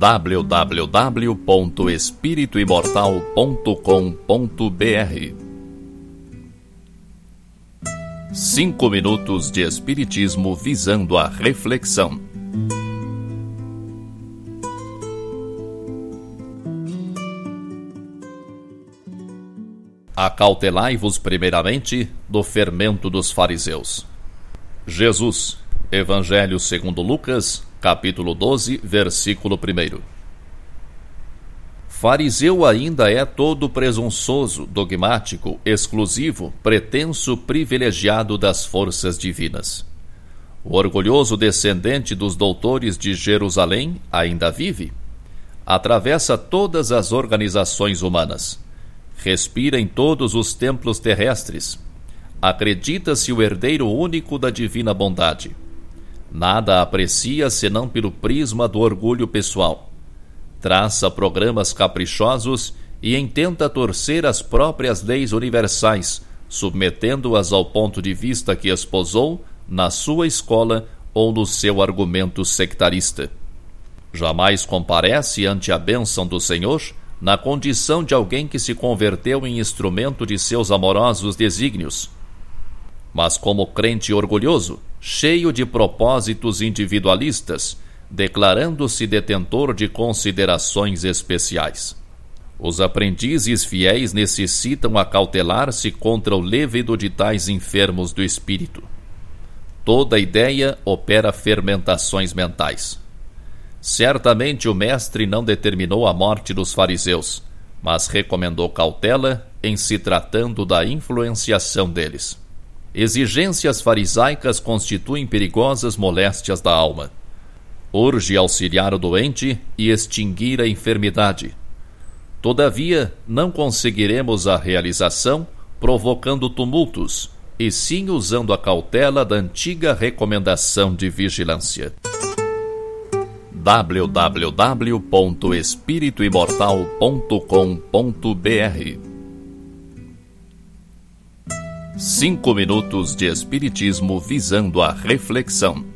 www.espirituimortal.com.br Cinco minutos de Espiritismo visando a reflexão. Acautelai-vos primeiramente do fermento dos fariseus. Jesus, Evangelho segundo Lucas, capítulo 12, versículo 1. Fariseu ainda é todo presunçoso, dogmático, exclusivo, pretenso, privilegiado das forças divinas. O orgulhoso descendente dos doutores de Jerusalém ainda vive. Atravessa todas as organizações humanas. Respira em todos os templos terrestres. Acredita-se o herdeiro único da divina bondade Nada aprecia senão pelo prisma do orgulho pessoal. Traça programas caprichosos e intenta torcer as próprias leis universais, submetendo-as ao ponto de vista que esposou na sua escola ou no seu argumento sectarista. Jamais comparece ante a bênção do Senhor na condição de alguém que se converteu em instrumento de seus amorosos desígnios. Mas, como crente orgulhoso, cheio de propósitos individualistas, declarando-se detentor de considerações especiais. Os aprendizes fiéis necessitam acautelar-se contra o lévido de tais enfermos do espírito. Toda ideia opera fermentações mentais. Certamente o Mestre não determinou a morte dos fariseus, mas recomendou cautela em se tratando da influenciação deles. Exigências farisaicas constituem perigosas moléstias da alma. Urge auxiliar o doente e extinguir a enfermidade. Todavia, não conseguiremos a realização provocando tumultos, e sim usando a cautela da antiga recomendação de vigilância. www.espirituimortal.com.br Cinco minutos de Espiritismo visando a reflexão.